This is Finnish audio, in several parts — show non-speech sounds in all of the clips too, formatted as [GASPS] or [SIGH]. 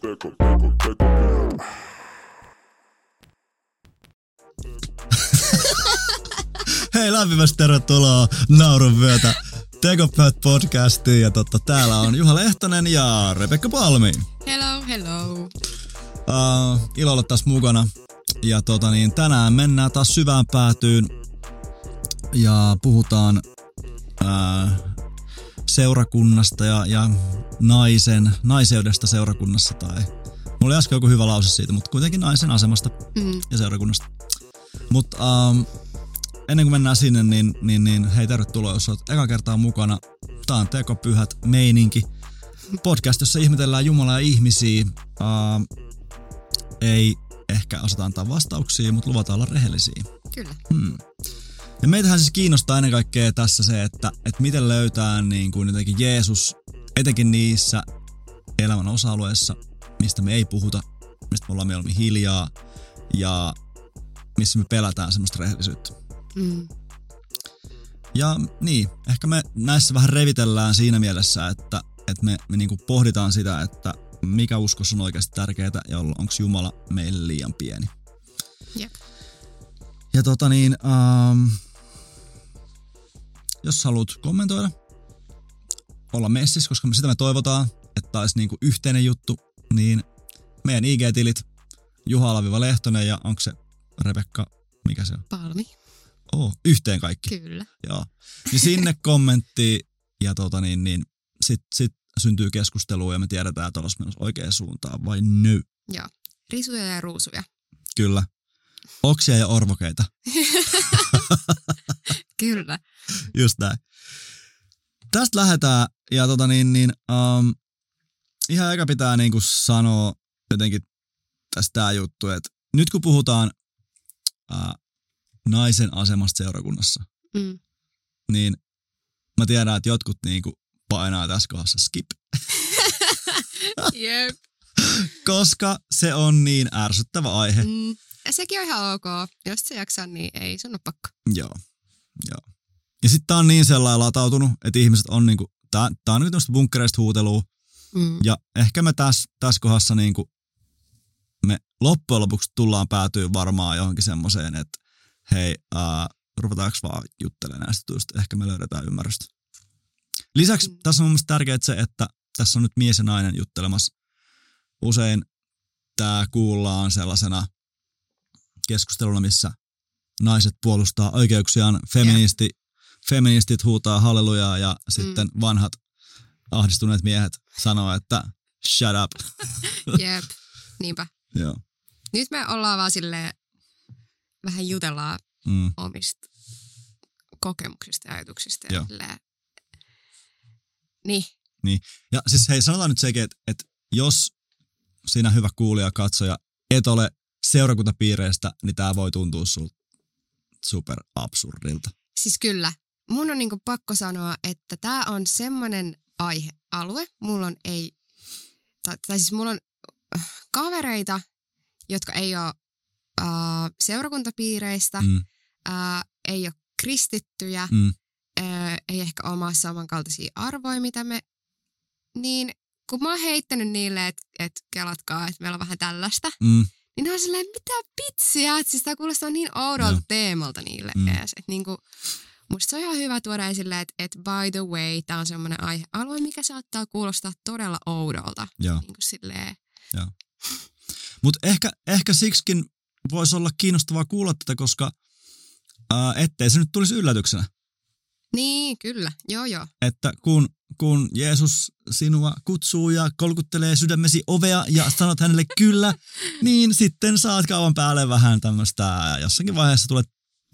[LAUGHS] Hei, lämpimästi tervetuloa Naurun vyötä Tekopöt podcastiin. Ja totta, täällä on Juha Lehtonen ja Rebekka Palmi. Hello, hello. Uh, ilo olla taas mukana. Ja tota niin, tänään mennään taas syvään päätyyn ja puhutaan uh, seurakunnasta ja, ja naisen, naiseudesta seurakunnassa tai Mulla oli äsken joku hyvä lause siitä, mutta kuitenkin naisen asemasta Mm. ja seurakunnasta. Mutta um, ennen kuin mennään sinne, niin, niin, niin hei tervetuloa, jos olet eka kertaa mukana. Tää on tekopyhät meininki. Podcast, jossa ihmetellään Jumalaa ja ihmisiä. Uh, ei ehkä osata antaa vastauksia, mutta luvataan olla rehellisiä. Kyllä. Hmm. Ja meitähän siis kiinnostaa ennen kaikkea tässä se, että, että miten löytää niin kuin jotenkin Jeesus, etenkin niissä elämän osa-alueissa, mistä me ei puhuta, mistä me ollaan mieluummin hiljaa ja missä me pelätään semmoista rehellisyyttä. Mm. Ja niin, ehkä me näissä vähän revitellään siinä mielessä, että, että me, me niinku pohditaan sitä, että mikä uskossa on oikeasti tärkeää ja onko Jumala meille liian pieni. Jep. Ja tota niin, ähm, jos haluat kommentoida, olla messissä, koska me sitä me toivotaan, että taisi niinku yhteinen juttu, niin meidän IG-tilit, Juha Lehtonen ja onko se Rebekka, mikä se on? Palmi. Oh, yhteen kaikki. Kyllä. Joo. Niin sinne [LAUGHS] kommentti ja tota niin, niin sit, sit syntyy keskustelua ja me tiedetään, että ollaan menossa oikeaan suuntaan vai ny. Joo. Risuja ja ruusuja. Kyllä. Oksia ja orvokeita. [LAUGHS] Kyllä. Just näin. Tästä lähdetään ja tota niin, niin um, ihan eka pitää niinku sanoa jotenkin tästä tää juttu, että nyt kun puhutaan uh, naisen asemasta seurakunnassa, Mm. niin mä tiedän, että jotkut niinku painaa tässä kohdassa skip, [LAUGHS] Jep. koska se on niin ärsyttävä aihe. Mm. Ja sekin on ihan ok. Jos se jaksaa, niin ei sun ole pakko. Joo, joo. Ja sitten tää on niin sellainen latautunut, että ihmiset on niinku, tää, tää on nyt tämmöistä bunkkereista huutelua, Mm. ja ehkä me tässä täs kohdassa niinku, me loppujen lopuksi tullaan päätyä varmaan johonkin semmoiseen, että hei, ää, ruvetaanko vaan juttelemaan näistä jutuista, ehkä me löydetään ymmärrystä. Lisäksi Mm. tässä on mun mielestä tärkeää se, että tässä on nyt mies ja nainen juttelemassa. Usein tämä kuullaan sellaisena keskusteluna, missä naiset puolustaa oikeuksiaan, feministi, feministit huutaa hallelujaa ja sitten vanhat ahdistuneet miehet sanoo, että shut up. [LAUGHS] Jep. Niinpä. Joo. Nyt me ollaan vaan silleen, vähän jutellaan Mm. omista kokemuksista ja ajatuksista. Ja silleen. Niin. Ja siis hei, sanotaan nyt sekin, että, että jos sinä hyvä kuulija, katsoja, et ole seurakuntapiireistä, niin tämä voi tuntua sul super absurdilta. Siis kyllä. Mun on niinku pakko sanoa, että tämä on semmoinen aihealue. Mulla on ei, tai, tai siis mulla on äh, kavereita, jotka ei ole äh, seurakuntapiireistä, mm. Mm, äh, ei ole kristittyjä, mm, äh, ei ehkä omaa samankaltaisia arvoja, mitä me, niin kun mä oon heittänyt niille, että et kelatkaa, että meillä on vähän tällaista, mm, niin ne on silleen, mitä pitsiä, että siis tää kuulostaa niin oudolta Joo. teemalta niille Mm. edes. Että niinku, musta se on ihan hyvä tuoda esille, että, että by the way, tää on semmoinen aihealue, mikä saattaa kuulostaa todella oudolta. joo. Niin kuin silleen, Mutta ehkä, ehkä siksikin voisi olla kiinnostavaa kuulla tätä, koska ää, ettei se nyt tulisi yllätyksenä. Niin, kyllä, joo joo. Että kun, kun Jeesus sinua kutsuu ja kolkuttelee sydämesi ovea ja sanot hänelle kyllä, [LAUGHS] niin sitten saat kauan päälle vähän tämmöistä jossakin vaiheessa tulet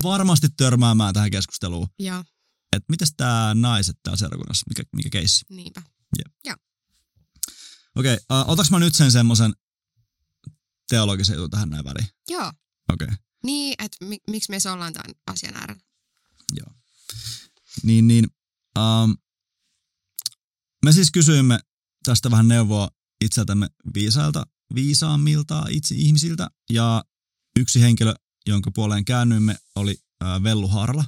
varmasti törmäämään tähän keskusteluun. Joo, Että mitäs tämä naiset täällä seurakunnassa, mikä, mikä keissi? niinpä. Okei, okay, uh, otaks mä nyt sen semmoisen teologisen jutun tähän näin väliin? Joo, Okei, okay, niin, että mi- miksi me ollaan tämän asian äärellä. joo. Niin, niin, um, me siis kysyimme tästä vähän neuvoa itseltämme viisailta, viisaammilta itse ihmisiltä, ja yksi henkilö, jonka puoleen käännyimme, oli uh, Vellu Harla,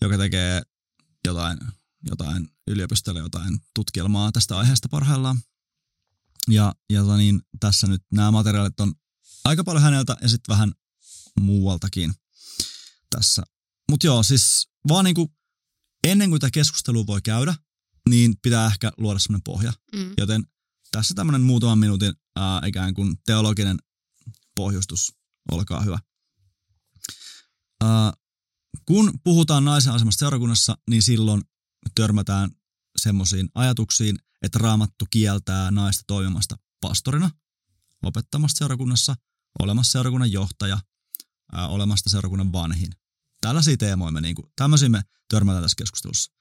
joka tekee jotain, jotain yliopistolle jotain tutkielmaa tästä aiheesta parhaillaan. Ja, ja tota niin, tässä nyt nämä materiaalit on aika paljon häneltä ja sitten vähän muualtakin tässä. Mutta joo, siis vaan niinku ennen kuin tätä keskustelua voi käydä, niin pitää ehkä luoda semmoinen pohja. Mm. Joten tässä tämmöinen muutaman minuutin ää, ikään kuin teologinen pohjustus. Olkaa hyvä. Ää, kun puhutaan naisen asemasta seurakunnassa, niin silloin törmätään semmoisiin ajatuksiin, että raamattu kieltää naista toimimasta pastorina, opettamasta seurakunnassa, olemassa seurakunnan johtaja, ää, olemasta seurakunnan vanhin. Tällaisia teemoja me, niin kuin, tämmöisiä me törmätään tässä keskustelussa.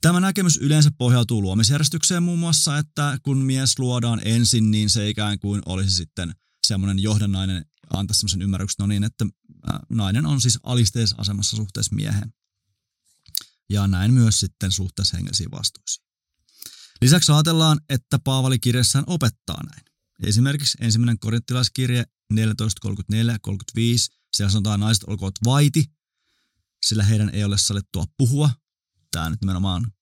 Tämä näkemys yleensä pohjautuu luomisjärjestykseen muun muassa, että kun mies luodaan ensin, niin se ikään kuin olisi sitten semmoinen johdannainen antaa semmoisen ymmärryksen, no niin, että nainen on siis alisteisessa asemassa suhteessa mieheen. Ja näin myös sitten suhteessa hengellisiin vastuisiin. Lisäksi ajatellaan, että Paavali kirjassaan opettaa näin. Esimerkiksi ensimmäinen korinttilaiskirje 14.34-35, siellä sanotaan naiset olkoot vaiti, sillä heidän ei ole sallittua puhua. Tämä nyt nimenomaan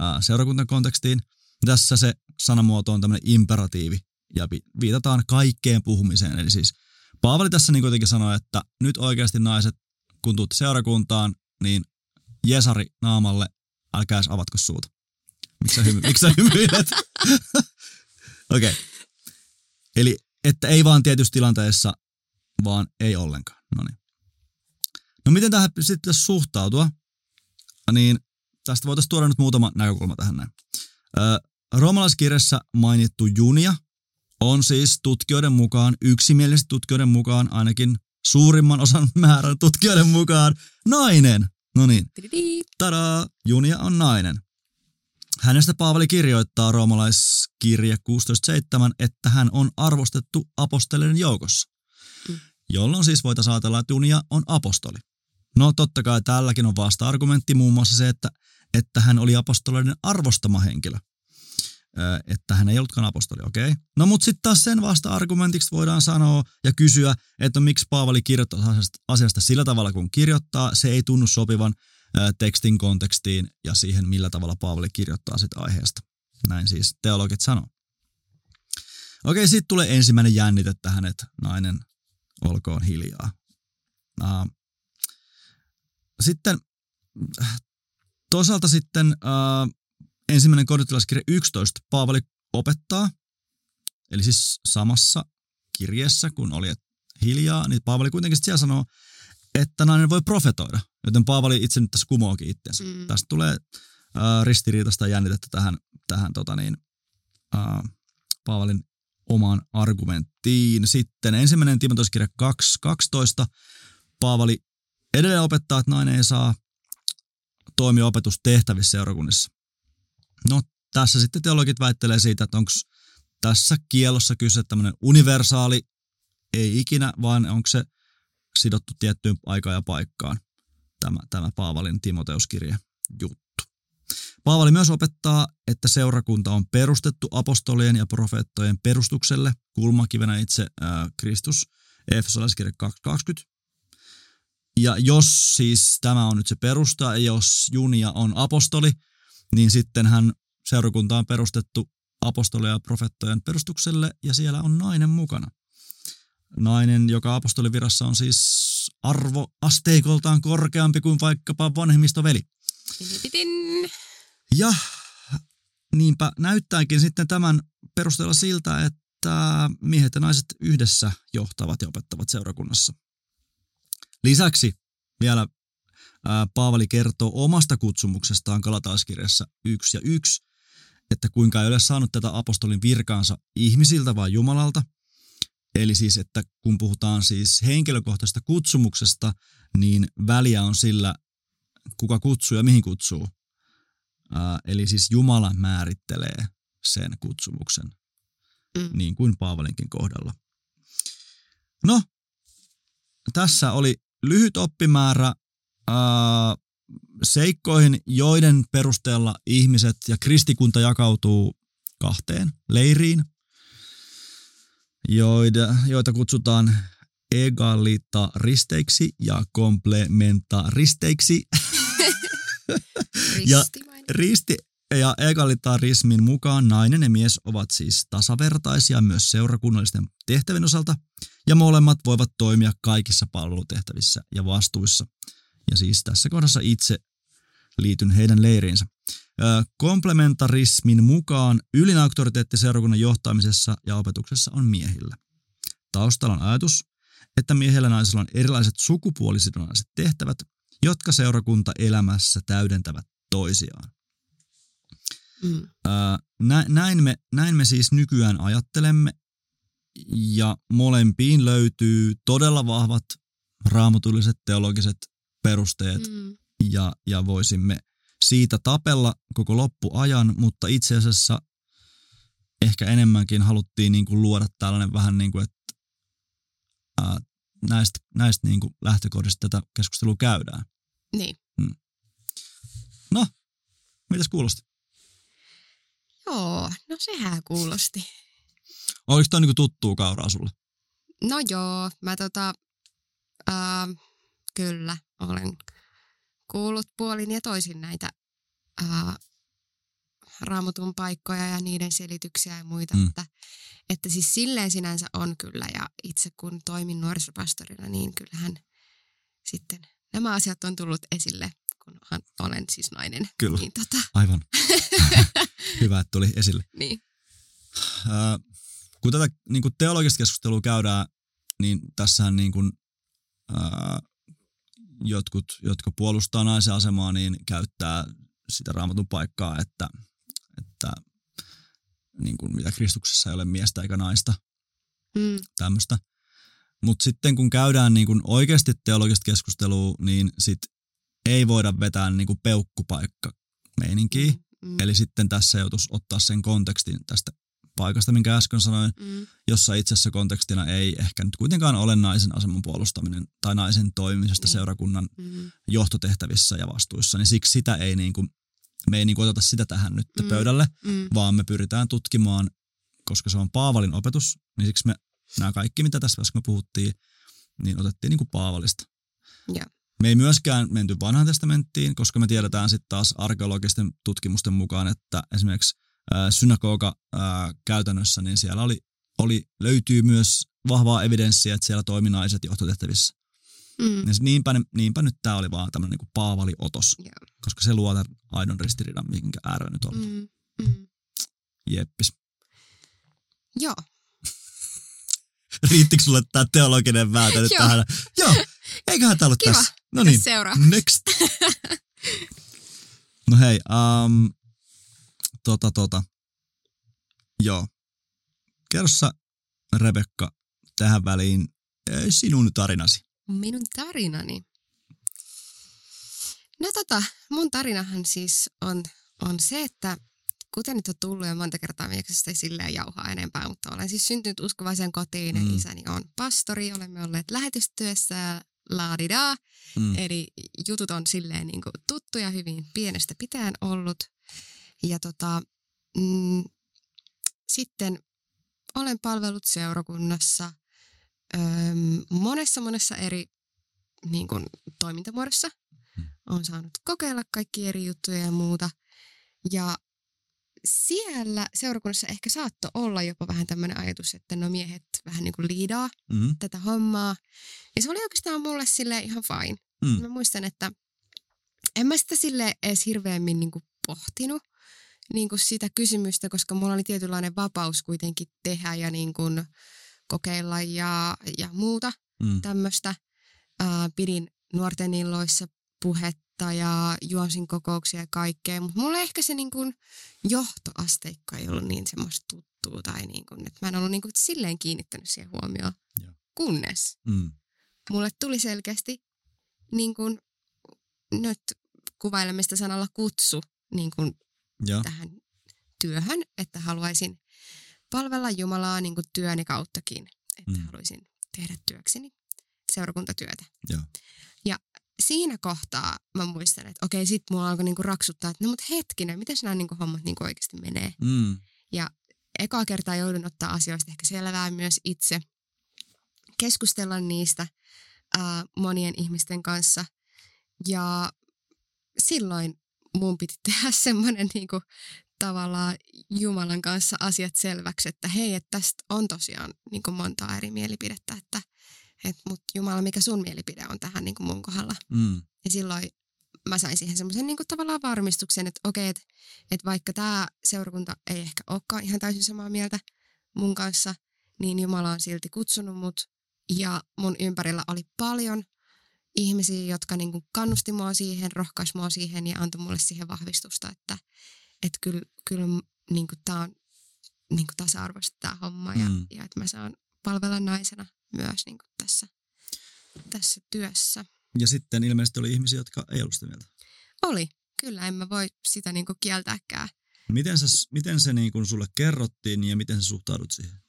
ää, seurakuntakontekstiin. Tässä se sanamuoto on tämmöinen imperatiivi ja vi- viitataan kaikkeen puhumiseen. Eli siis Paavali tässä niin kuitenkin sanoi, että nyt oikeasti naiset, kun tuutte seurakuntaan, niin Jesari naamalle, älkää edes avatko suuta. Miksi sä, hymy- miksi sä hymyilet? [LAUGHS] Okei. Okay. Eli että ei vaan tietyssä tilanteessa, vaan ei ollenkaan. No niin. No miten tähän sitten pitäisi suhtautua? Niin tästä voitaisiin tuoda nyt muutama näkökulma tähän näin. Öö, Roomalaiskirjassa mainittu Junia on siis tutkijoiden mukaan, yksimielisesti tutkijoiden mukaan, ainakin suurimman osan [LAUGHS] määrän tutkijoiden mukaan, nainen. No niin. Tadaa! Junia on nainen. Hänestä Paavali kirjoittaa roomalaiskirje 16.7, että hän on arvostettu apostolien joukossa. Jolloin siis voitaisiin ajatella, että Junia on apostoli. No totta kai tälläkin on vasta-argumentti muun muassa se, että, että hän oli apostolien arvostama henkilö. Että hän ei ollutkaan apostoli, okei. Okay. No mutta sitten taas sen vasta-argumentiksi voidaan sanoa ja kysyä, että miksi Paavali kirjoittaa asiasta, sillä tavalla, kun kirjoittaa. Se ei tunnu sopivan ö, tekstin kontekstiin ja siihen, millä tavalla Paavali kirjoittaa sitä aiheesta. Näin siis teologit sanoo. Okei, sitten tulee ensimmäinen jännite tähän, että nainen olkoon hiljaa. Sitten äh, toisaalta sitten uh, ensimmäinen korintilaiskirja 11 Paavali opettaa, eli siis samassa kirjeessä, kun oli hiljaa, niin Paavali kuitenkin siellä sanoo, että nainen voi profetoida. Joten Paavali itse nyt tässä kumoakin itsensä. Mm. Tästä tulee uh, ristiriitaista jännitettä tähän, tähän tota niin, uh, Paavalin omaan argumenttiin. Sitten ensimmäinen Timoteoskirja 2.12. Paavali edelleen opettaa, että nainen ei saa toimia opetustehtävissä seurakunnissa. No tässä sitten teologit väittelee siitä, että onko tässä kielossa kyse tämmöinen universaali, ei ikinä, vaan onko se sidottu tiettyyn aikaan ja paikkaan, tämä, tämä Paavalin Timoteuskirja juttu. Paavali myös opettaa, että seurakunta on perustettu apostolien ja profeettojen perustukselle, kulmakivenä itse ää, Kristus, Efesolaiskirja 2.20. Ja jos siis tämä on nyt se perusta, ja jos Junia on apostoli, niin sitten hän seurakunta on perustettu apostolien ja profeettojen perustukselle, ja siellä on nainen mukana. Nainen, joka apostolivirassa on siis arvo asteikoltaan korkeampi kuin vaikkapa vanhemmistoveli. Tidididin. Ja niinpä näyttääkin sitten tämän perusteella siltä, että miehet ja naiset yhdessä johtavat ja opettavat seurakunnassa. Lisäksi vielä ää, Paavali kertoo omasta kutsumuksestaan Galataiskirjassa 1 ja 1, että kuinka ei ole saanut tätä apostolin virkaansa ihmisiltä vaan Jumalalta. Eli siis, että kun puhutaan siis henkilökohtaisesta kutsumuksesta, niin väliä on sillä, kuka kutsuu ja mihin kutsuu. Ää, eli siis Jumala määrittelee sen kutsumuksen, Mm. niin kuin Paavalinkin kohdalla. No, tässä oli lyhyt oppimäärä ää, seikkoihin, joiden perusteella ihmiset ja kristikunta jakautuu kahteen leiriin, joita, joita kutsutaan egalitaristeiksi ja komplementaristeiksi. [LAUGHS] Ja-. Risti, ja egalitarismin mukaan nainen ja mies ovat siis tasavertaisia myös seurakunnallisten tehtävien osalta, ja molemmat voivat toimia kaikissa palvelutehtävissä ja vastuissa. Ja siis tässä kohdassa itse liityn heidän leiriinsä. Komplementarismin mukaan ylin auktoriteetti seurakunnan johtamisessa ja opetuksessa on miehillä. Taustalla on ajatus, että miehellä ja naisella on erilaiset sukupuolisidonnaiset tehtävät, jotka seurakunta elämässä täydentävät toisiaan. Mm. Nä, näin, me, näin me siis nykyään ajattelemme, ja molempiin löytyy todella vahvat raamatulliset teologiset perusteet, Mm. ja, ja voisimme siitä tapella koko loppuajan, mutta itse asiassa ehkä enemmänkin haluttiin niin kuin luoda tällainen vähän niin kuin, että ää, näistä, näistä niin kuin lähtökohdista tätä keskustelua käydään. Niin. No, mitäs kuulosti? Joo, no sehän kuulosti. Oliko toi niin kuin tuttuu kauraa sulle? No joo, mä tota, ää, kyllä olen kuullut puolin ja toisin näitä ää, raamatun paikkoja ja niiden selityksiä ja muita. Mm. Että, että siis silleen sinänsä on kyllä ja itse kun toimin nuorisopastorina, niin kyllähän sitten nämä asiat on tullut esille, kun olen siis nainen. Kyllä. Niin, tota, Aivan. [LAUGHS] Hyvä, että tuli esille. niin. Ää, kun tätä niin kuin teologista keskustelua käydään, niin tässähän niin kuin, ää, jotkut, jotka puolustaa naisen asemaa, niin käyttää sitä raamatun paikkaa, että, että niin kuin mitä Kristuksessa ei ole miestä eikä naista, Mm, tämmöistä. Mutta sitten kun käydään niin kuin oikeasti teologista keskustelua, niin sit ei voida vetää niin kuin peukkupaikka meininkiä. mm, Eli sitten tässä joutuisi ottaa sen kontekstin tästä paikasta, minkä äsken sanoin, mm, jossa itse asiassa kontekstina ei ehkä nyt kuitenkaan ole naisen aseman puolustaminen tai naisen toimimisesta Niin. seurakunnan mm, johtotehtävissä ja vastuissa, niin siksi sitä ei niin kuin, me ei niin kuin oteta sitä tähän nyt Mm. pöydälle, mm, vaan me pyritään tutkimaan, koska se on Paavalin opetus, niin siksi me nämä kaikki, mitä tässä äsken me puhuttiin, niin otettiin niin kuin Paavalista. Joo. Me ei myöskään menty vanhaan testamenttiin, koska me tiedetään sitten taas arkeologisten tutkimusten mukaan, että esimerkiksi ää, synagoga ää, käytännössä, niin siellä oli, oli, löytyy myös vahvaa evidenssiä, että siellä toimi naiset johtotehtävissä. mm, Ja niinpä, niinpä nyt tämä oli vaan tämmöinen niin Paavali-otos, Joo. koska se luo tämän aidon ristiriidan, minkä äärellä nyt on. Mm. mm. Jeppis. Joo, [LAUGHS] Riittikö sulle tämä teologinen väätä nyt [LAUGHS] Joo. tähän? Joo, [LAUGHS] eiköhän tämä ollut Kiva. tässä. No niin, seuraavaksi? next. [LAUGHS] no hei, um, tota tota. Joo. Kerro sä, Rebekka, tähän väliin eh, sinun tarinasi. minun tarinani. No tota, mun tarinahan siis on, on se, että kuten nyt on tullut jo monta kertaa, miksi ei silleen jauhaa enempää, mutta olen siis syntynyt uskovaisen kotiin ja Mm. isäni on pastori, olemme olleet lähetystyössä ja laadidaa. Mm. Eli jutut on silleen niin kuin tuttuja hyvin pienestä pitäen ollut. Ja tota, mm, sitten olen palvellut seurakunnassa öm, monessa monessa eri niin kuin, toimintamuodossa. Mm. Olen saanut kokeilla kaikki eri juttuja ja muuta. Ja siellä seurakunnassa ehkä saattoi olla jopa vähän tämmöinen ajatus, että no miehet vähän niin kuin liidaa Mm. tätä hommaa. Ja se oli oikeastaan mulle sille ihan fine. Mm. Mä muistan, että en mä sitä sille edes hirveämmin niin kuin pohtinut niin kuin sitä kysymystä, koska mulla oli tietynlainen vapaus kuitenkin tehdä ja niin kuin kokeilla ja, ja muuta Mm. tämmöistä. Ää, pidin nuorten illoissa puhetta ja juonsin kokouksia ja kaikkea, mutta mulle ehkä se niin kuin johtoasteikko ei ollut niin semmoista tuttua tai niin kuin, että mä en ollut niin kuin silleen kiinnittänyt siihen huomioon. Joo. Kunnes Mm. mulle tuli selkeästi niin kuin, nyt kuvailemme sitä sanalla kutsu niin kuin Joo. tähän työhön, että haluaisin palvella Jumalaa niin kuin työni kauttakin, että Mm. haluaisin tehdä työkseni seurakuntatyötä. Joo. Ja siinä kohtaa mä muistan, että okei, sit mulla alkoi niinku raksuttaa, että no mut hetkinen, miten nämä niinku hommat niinku oikeasti menee. Mm. Ekaa kertaa joudun ottaa asioista ehkä selvää myös itse, keskustella niistä ää, monien ihmisten kanssa. Ja silloin mun piti [LAUGHS] tehdä semmoinen niinku, tavallaan Jumalan kanssa asiat selväksi, että hei, että tästä on tosiaan niinku monta eri mielipidettä, että et, mutta Jumala, mikä sun mielipide on tähän niinku mun kohdalla. Mm. Ja silloin mä sain siihen semmoisen niinku tavallaan varmistuksen, että okei, että et vaikka tämä seurakunta ei ehkä olekaan ihan täysin samaa mieltä mun kanssa, niin Jumala on silti kutsunut mut. Ja mun ympärillä oli paljon ihmisiä, jotka niinku kannusti mua siihen, rohkaisi mua siihen ja antoi mulle siihen vahvistusta, että et kyllä, kyllä niinku tämä on niinku tasa-arvoista tämä homma ja, Mm. ja että mä saan palvella naisena myös niinku tässä, tässä työssä. Ja sitten ilmeisesti oli ihmisiä, jotka ei ollut sitä mieltä. Oli. Kyllä, en mä voi sitä niinku kieltääkään. Miten, sä, miten se niin kuin sulle kerrottiin ja miten sä suhtaudut siihen?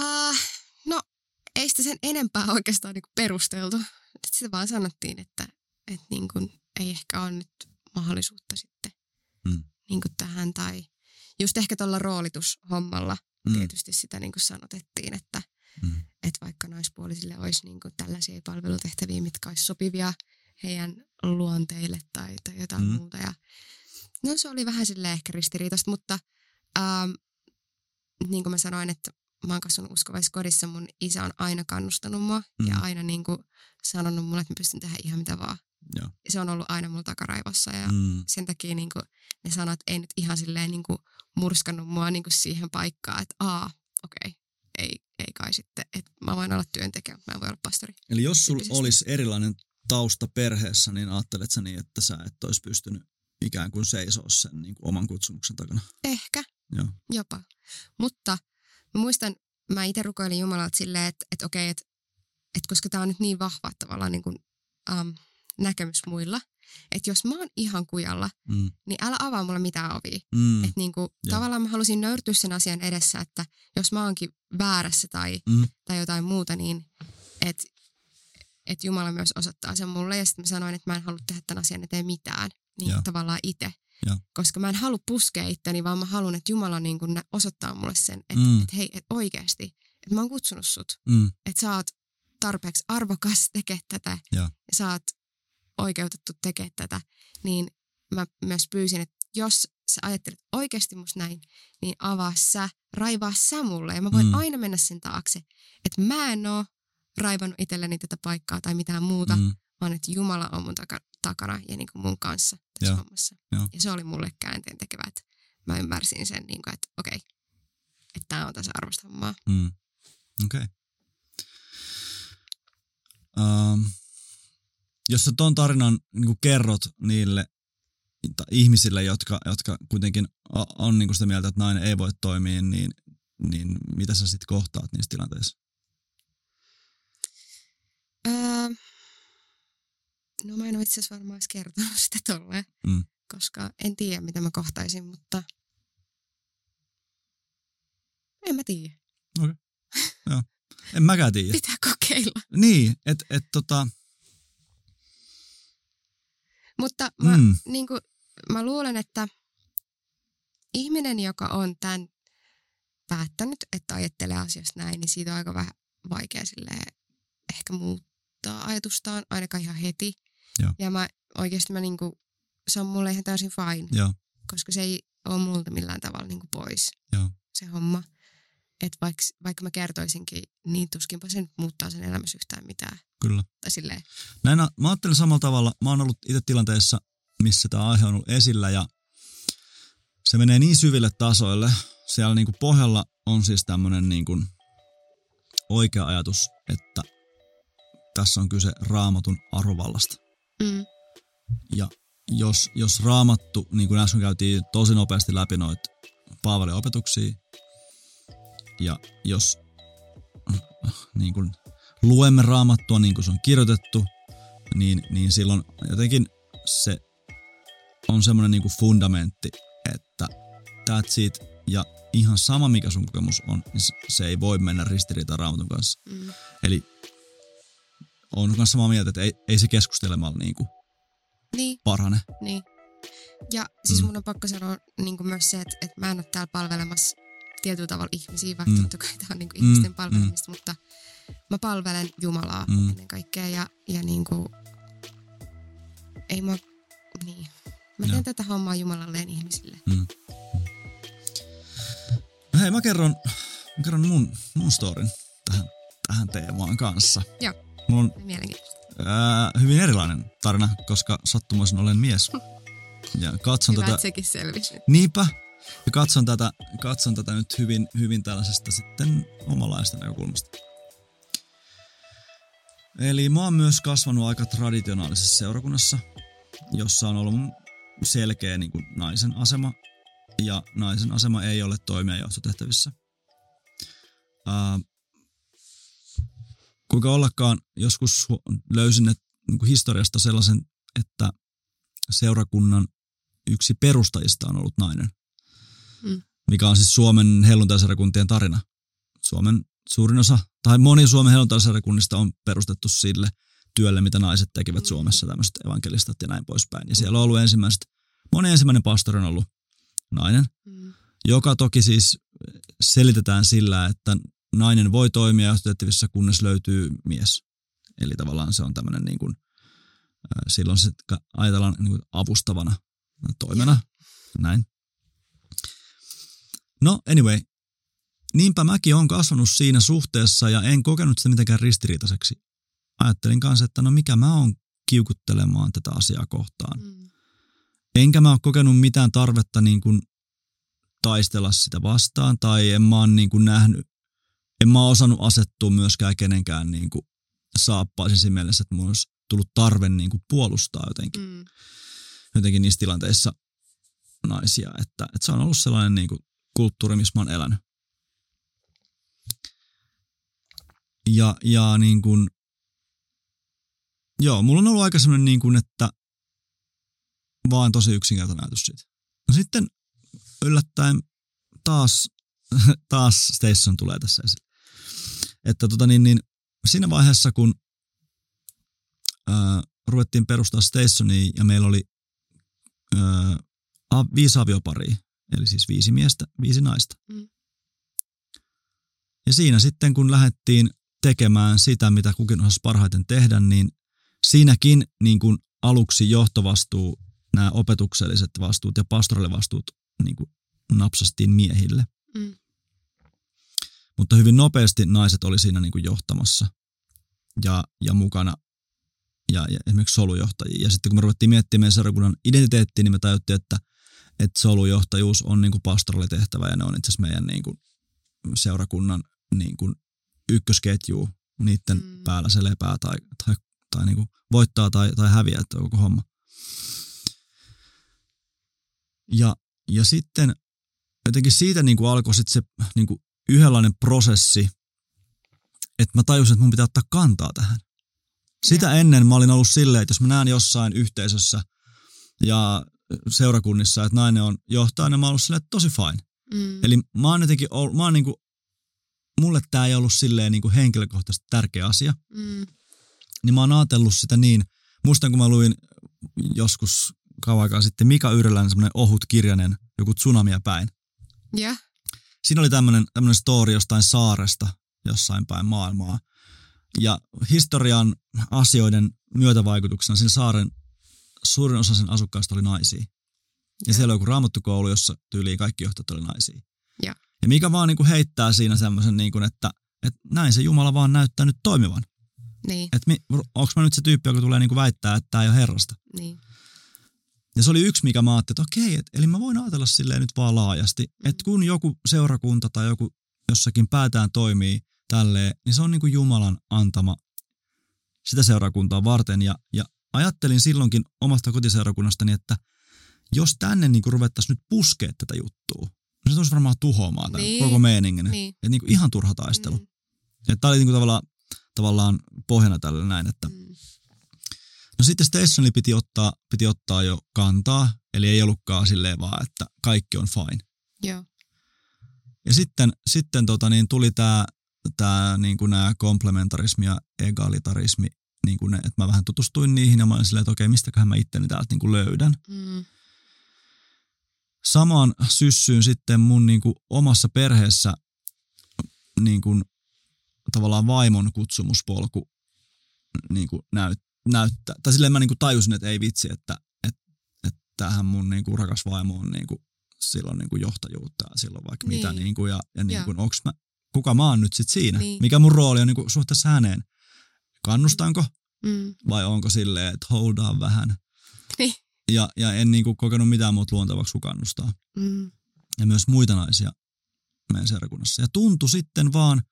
Uh, no, ei sitä sen enempää oikeastaan niinku perusteltu. Et Sitä vaan sanottiin, että et niinku, ei ehkä ole nyt mahdollisuutta sitten Mm. niinku tähän. Tai just ehkä tuolla roolitushommalla Mm. tietysti sitä niinku sanotettiin, että Mm. et vaikka naispuolisille olisi niinku tällaisia palvelutehtäviä, mitkä olisi sopivia heidän luonteille tai, tai jotain Mm. muuta. Ja, no se oli vähän silleen ehkä ristiriitaista, mutta ähm, niin kuin mä sanoin, että mä oon kasvanut uskovaiskodissa, mun isä on aina kannustanut mua Mm. ja aina niin kuin sanonut mulle, että mä pystyn tehdä ihan mitä vaan. Joo. Se on ollut aina mulla takaraivossa ja. Mm. sen takia niin kuin ne sanat ei nyt ihan silleen niin kuin murskannut mua niin kuin siihen paikkaan, että aa, okei, okay, ei, ei kai sitten, että mä voin olla työntekijä, mutta mä en voi olla pastori. Eli jos sulla olisi erilainen tausta perheessä, niin ajattelet sä niin, että sä et olisi pystynyt ikään kuin seisoo sen niin kuin oman kutsumuksen takana? Ehkä, Joo. jopa. Mutta mä muistan, mä itse rukoilin Jumalalta silleen, että, että okei, että, että koska tämä on nyt niin vahva tavallaan niin kuin, um, näkemys muilla, että jos mä oon ihan kujalla, Mm. niin älä avaa mulle mitään ovia. Mm. Että niin kuin, tavallaan mä halusin nöyrtyä sen asian edessä, että jos mä oonkin väärässä tai, Mm. tai jotain muuta, niin että et Jumala myös osoittaa sen mulle. Ja sitten mä sanoin, että mä en halua tehdä tämän asian eteen mitään. Niin Joo. tavallaan itse. Joo. Koska mä en halua puskea itteni, vaan mä haluan, että Jumala niin kuin osoittaa mulle sen, että Mm. et hei, et oikeasti, että mä oon kutsunut sut. Mm. Että sä oot tarpeeksi arvokas tekemään tätä. Joo. Ja sä oot oikeutettu tekemään tätä. Niin mä myös pyysin, että jos sä ajattelet oikeasti musta näin, niin avaa sä, raivaa sä mulle. Ja mä voin Mm. aina mennä sen taakse, että mä en oo raivannut itselleni tätä paikkaa tai mitään muuta, mm. Vaan että Jumala on mun taka- takana ja niin kuin mun kanssa tässä Joo. hommassa. Joo. Ja se oli mulle käänteen tekevä, että mä ymmärsin sen, niin kuin, että okei, että tämä on tasa arvosta hommaa. Mm. Okei. Okay. Um, jos sä ton tarinan niin kerrot niille ihmisille, jotka, jotka kuitenkin on niin sitä mieltä, että nainen ei voi toimia, niin, niin mitä sä sitten kohtaat niissä tilanteissa? Öö, no mä en ole itse asiassa varmaan edes kertonut sitä tolleen, Mm. koska en tiedä mitä mä kohtaisin, mutta en mä tiedä. En mäkään tiedä. [LAUGHS] Pitää kokeilla. Niin, että et, tota, Mutta mä, mm, niin kuin, mä luulen, että ihminen, joka on tämän päättänyt, että ajattelee asiasta näin, niin siitä on aika vähän vaikea silleen ehkä muuttaa ajatustaan, ainakaan ihan heti. Joo. Ja mä oikeasti mä niinku, se on mulle ihan täysin fine, joo, koska se ei ole multa millään tavalla niinku pois joo. se homma. Että vaikka, vaikka mä kertoisinkin, niin tuskinpa se nyt muuttaa sen elämässä yhtään mitään. Kyllä. Tai silleen, Näin, mä ajattelen samalla tavalla. Mä oon ollut itse tilanteessa, missä tämä aihe on ollut esillä ja se menee niin syville tasoille. Siellä niinku pohjalla on siis tämmöinen niinku oikea ajatus, että tässä on kyse raamatun arvovallasta. mm, Ja jos, jos raamattu, niin kuin äsken käytiin tosi nopeasti läpi noita Paavalin opetuksia, ja jos [LAUGHS] niin kuin luemme raamattua niin kuin se on kirjoitettu, niin, niin silloin jotenkin se on semmoinen niin kuin fundamentti, että that's it, ja ihan sama mikä sun kokemus on, niin se, ei voi mennä ristiriitaan raamatun kanssa. mm, Eli on myös samaa mieltä, että ei, ei se keskustelemalla niin kuin niin, parane. Niin. Ja siis mm. mun on pakko sanoa niin kuin myös se, että, että mä en ole täällä palvelemassa tietyllä tavalla ihmisiä, vaikka Mm. mm. totta kai tämä on niin kuin ihmisten Mm, palvelemista, mutta mä palvelen Jumalaa Mm. mm. ennen kaikkea ja, ja niin kuin, ei mä, niin, Mä teen tätä hommaa Jumalalleen ihmisille. Mm. No hei, mä kerron, mä kerron mun, mun storin tähän, tähän teemaan kanssa. Joo. Mulla on Mielenkiintoista. ää, hyvin erilainen tarina, koska sattumoisin olen mies. [LAUGHS] Ja katson Hyvä, tätä... sekin selvisi. Niinpä. Ja katson tätä, katson tätä nyt hyvin, hyvin tällaisesta sitten omalaista näkökulmasta. Eli mä oon myös kasvanut aika traditionaalisessa seurakunnassa, jossa on ollut selkeä niin kuin naisen asema. Ja naisen asema ei ole toimia johtotehtävissä. Ää, kuinka ollakaan joskus löysin et, niin kuin historiasta sellaisen, että seurakunnan yksi perustajista on ollut nainen. Mikä on siis Suomen helluntaiseurakuntien tarina. Suomen suurin osa, tai moni Suomen helluntaiseurakunnista on perustettu sille työlle, mitä naiset tekivät Mm. Suomessa, tämmöiset evankelistat ja näin poispäin. Ja siellä on ollut ensimmäiset, moni ensimmäinen pastori on ollut nainen, Mm. joka toki siis selitetään sillä, että nainen voi toimia johtotehtävissä, kunnes löytyy mies. Eli tavallaan se on tämmöinen niin kuin, äh, silloin se ajatellaan niin kuin avustavana toimena. Näin. No anyway, niinpä mäkin on kasvanut siinä suhteessa ja en kokenut sitä mitenkään ristiriitaiseksi. Ajattelin kanssa, että no mikä mä oon kiukuttelemaan tätä asiaa kohtaan. Mm. Enkä mä ole kokenut mitään tarvetta niin kuin taistella sitä vastaan tai en mä oon niin kuin nähnyt, en mä oon osannut asettua myöskään kenenkään niin kuin saappaisiin siinä mielessä, että mun olisi tullut tarve niin kuin puolustaa jotenkin, Mm. jotenkin niissä tilanteissa naisia. Että, että se on ollut sellainen niin kuin kulttuuri, missä mä oon elänyt. Ja, ja niin kuin, joo, mulla on ollut aika semmoinen niin kuin, että vaan tosi yksinkertainen ajatus siitä. No sitten yllättäen taas, [LAUGHS] taas Station tulee tässä esille. Että tota niin, niin siinä vaiheessa, kun ää, ruvettiin perustaa Stationia ja meillä oli ää, viisi avioparia, eli siis viisi miestä, viisi naista. Mm. Ja siinä sitten, kun lähdettiin tekemään sitä, mitä kukin osasi parhaiten tehdä, niin siinäkin niin kuin aluksi johtovastuu, nämä opetukselliset vastuut ja pastorallivastuut niin kuin napsastiin miehille. Mm. Mutta hyvin nopeasti naiset oli siinä niin kuin johtamassa ja, ja mukana ja, ja esimerkiksi solujohtajia. Ja sitten kun me ruvettiin miettimään seurakunnan identiteettiä, niin me tajuttiin, että, että solujohtajuus on niin kuin pastoralitehtävä ja ne on itse asiassa meidän niin kuin seurakunnan niin kuin ykkösketju niiden Mm. päällä se lepää tai, tai, tai niin kuin voittaa tai, tai häviää tuo koko homma. Ja, ja sitten jotenkin siitä niin kuin alkoi sit se niin kuin yhdenlainen prosessi, että mä tajusin, että mun pitää ottaa kantaa tähän. Sitä Joo. ennen mä olin ollut silleen, että jos mä näen jossain yhteisössä ja seurakunnissa, että nainen on johtajana, mä oon ollut silleen, että tosi fine. Mm. Eli mä oon jotenkin ollut, mä oon niinku, mulle tää ei ollut silleen niinku henkilökohtaisesti tärkeä asia, Mm. niin mä oon ajatellut sitä niin, muistan kun mä luin joskus kauan aikaa sitten Mika Yrjälän semmoinen ohut kirjainen, joku tsunamia päin. Ja. Siinä oli tämmöinen, tämmöinen story jostain saaresta jossain päin maailmaa. Ja historian asioiden myötävaikutuksena sen saaren suurin osa sen asukkaista oli naisia. Ja Joo. siellä on joku raamattukoulu, jossa tyyliin kaikki johtajat oli naisia. Joo. Ja mikä vaan niin kuin heittää siinä semmoisen, niin kuin, että, että näin se Jumala vaan näyttää nyt toimivan. Niin, Että onko mä nyt se tyyppi, joka tulee niin kuin väittää, että tämä ei ole Herrasta. niin. Ja se oli yksi, mikä mä ajattelin, että okei, et, eli mä voin ajatella silleen nyt vaan laajasti, Mm. että kun joku seurakunta tai joku jossakin päätään toimii tälleen, niin se on niin kuin Jumalan antama sitä seurakuntaa varten. Ja, ja ajattelin silloinkin omasta kotiseurakunnastani, että jos tänne niin ruvettaisiin nyt puskea tätä juttua, niin se tulisi varmaan tuhoamaan tämän Niin. koko meeningin. Niin. Että niin kuin ihan turha taistelu. Mm. Mm. Tämä oli niin kuin tavallaan, tavallaan pohjana tälle näin, että Mm. No sitten Stationille piti ottaa, piti ottaa jo kantaa, eli ei ollutkaan silleen vaan, että kaikki on fine. Joo. Ja sitten, sitten tota, niin tuli tämä tää, niin nämä komplementarismi ja egalitarismi, niin kuin ne, että mä vähän tutustuin niihin ja mä olin silleen, että okei, mistäköhän mä itteni täältä niin kuin löydän. Mm. Samaan syssyyn sitten mun niin kuin omassa perheessä niin kuin, tavallaan vaimon kutsumuspolku niin kuin näyt, näyttää. Tai silleen mä niin kuin tajusin, että ei vitsi, että, että, että tämähän mun niin kuin rakas vaimo on niin kuin, silloin niin kuin johtajuutta ja silloin vaikka Niin. mitä niin kuin, ja, ja niin kuin, onks mä, kuka mä oon nyt sit siinä, Niin. mikä mun rooli on niin kuin suhteessa häneen. Kannustanko Mm. vai onko silleen, että holdaan vähän. [LAUGHS] Niin. Ja, ja en niin kuin kokenut mitään muuta luontavaksi kuin kannustaa. Mm. Ja myös muita naisia meidän seurakunnassa. Ja tuntui sitten vaan,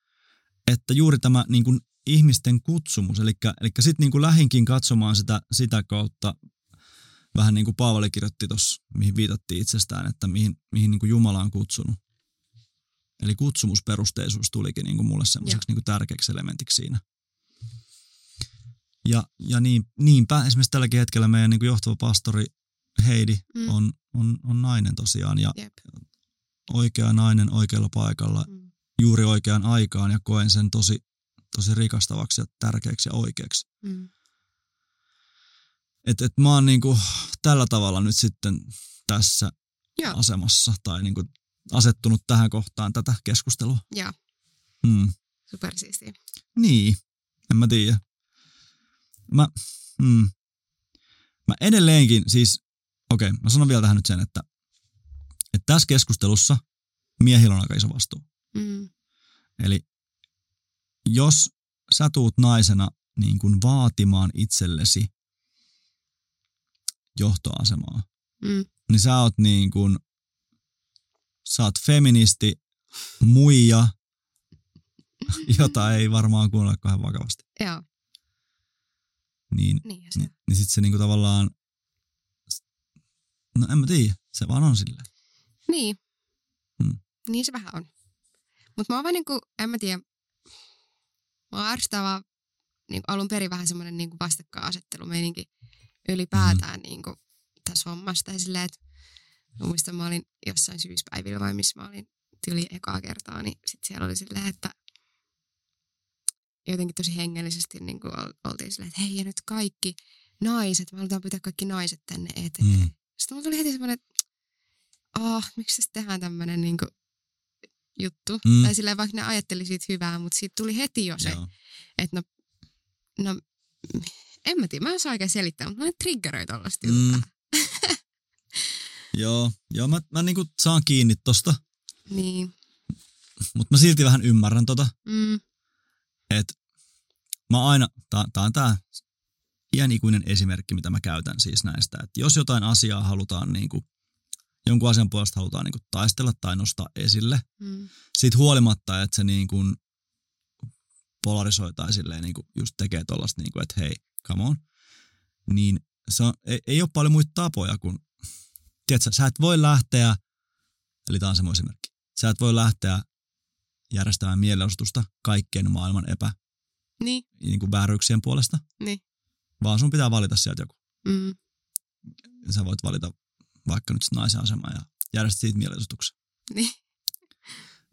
että juuri tämä niin kuin ihmisten kutsumus, eli, eli sitten niin kuin lähinkin katsomaan sitä, sitä kautta, vähän niin kuin Paavali kirjoitti tuossa, mihin viitattiin itsestään, että mihin, mihin niin kuin Jumala on kutsunut. Eli kutsumusperusteisuus tulikin niin kuin mulle semmoiseksi niin tärkeäksi elementiksi siinä. Ja, ja niin, niinpä esimerkiksi tälläkin hetkellä meidän niin kuin johtava pastori Heidi Mm. on, on, on nainen tosiaan ja Jep. oikea nainen oikealla paikalla Mm. juuri oikeaan aikaan ja koen sen tosi, tosi rikastavaksi ja tärkeäksi ja oikeaksi. Mm. Et, et mä oon niinku tällä tavalla nyt sitten tässä Joo. asemassa tai niinku asettunut tähän kohtaan tätä keskustelua. Joo, Hmm. supersiistiä. Niin, en mä tiedä. Mä, mm, mä edelleenkin siis, okei, mä sanon vielä tähän nyt sen, että, että tässä keskustelussa miehillä on aika iso vastuu. Mm. Eli jos sä tuut naisena niin kuin vaatimaan itsellesi johtoasemaa, Mm. niin sä oot niin kuin, sä oot feministi, muija, [LAUGHS] jota ei varmaan kuunnella kauhean vakavasti. Joo, Niin, niin se. niin, niin sit se niinku tavallaan, no en mä tiedä, se vaan on silleen. Niin. Mm. Niin se vähän on. Mutta mä oon vaan niinku, en mä tiedä, mä ärsyttää vaan niinku alun perin vähän semmoinen niinku vastakkainasettelumeininki ylipäätään mm. niinku tässä hommassa. Tai silleen, että mä muistan, mä olin jossain syyspäivillä vai missä mä olin tyli ekaa kertaa, niin sit siellä oli silleen, että jotenkin tosi hengellisesti niin kuin oltiin silleen, että hei ja nyt kaikki naiset, me halutaan pitää kaikki naiset tänne eteen. Mm. Sitten mulla tuli heti semmoinen, että ah, miksi tässä tehdään tämmöinen niin juttu. Mm. Tai silleen, vaikka ne ajatteli siitä hyvää, mutta siitä tuli heti jo se, Joo. että no, no, en mä tiedä, mä en osaa oikein selittää, mutta mä triggeröi tollaista Mm. juttua. [LAUGHS] Joo, joo mä, mä niinku saan kiinni tosta, Niin, mutta mä silti vähän ymmärrän tota, mm, että mä aina, tää, tää on tää iänikuinen esimerkki, mitä mä käytän siis näistä, että jos jotain asiaa halutaan niinku, jonkun asian puolesta halutaan niinku taistella tai nostaa esille, mm, siitä huolimatta, että se niin kuin polarisoi tai silleen niin kuin just tekee tollasta niin kuin, että hei, come on, niin se on, ei, ei ole paljon muita tapoja kuin, tiedätkö, sä et voi lähteä, eli tämä on semmoinen esimerkki, sä et voi lähteä järjestämään mielenosoitusta kaikkien maailman epä, niin, niin kuin vääryyksien puolesta, niin, vaan sun pitää valita sieltä joku. mm, Sä voit valita vaikka nyt naisen asemaa ja järjestää siitä mielenosoituksen. niin,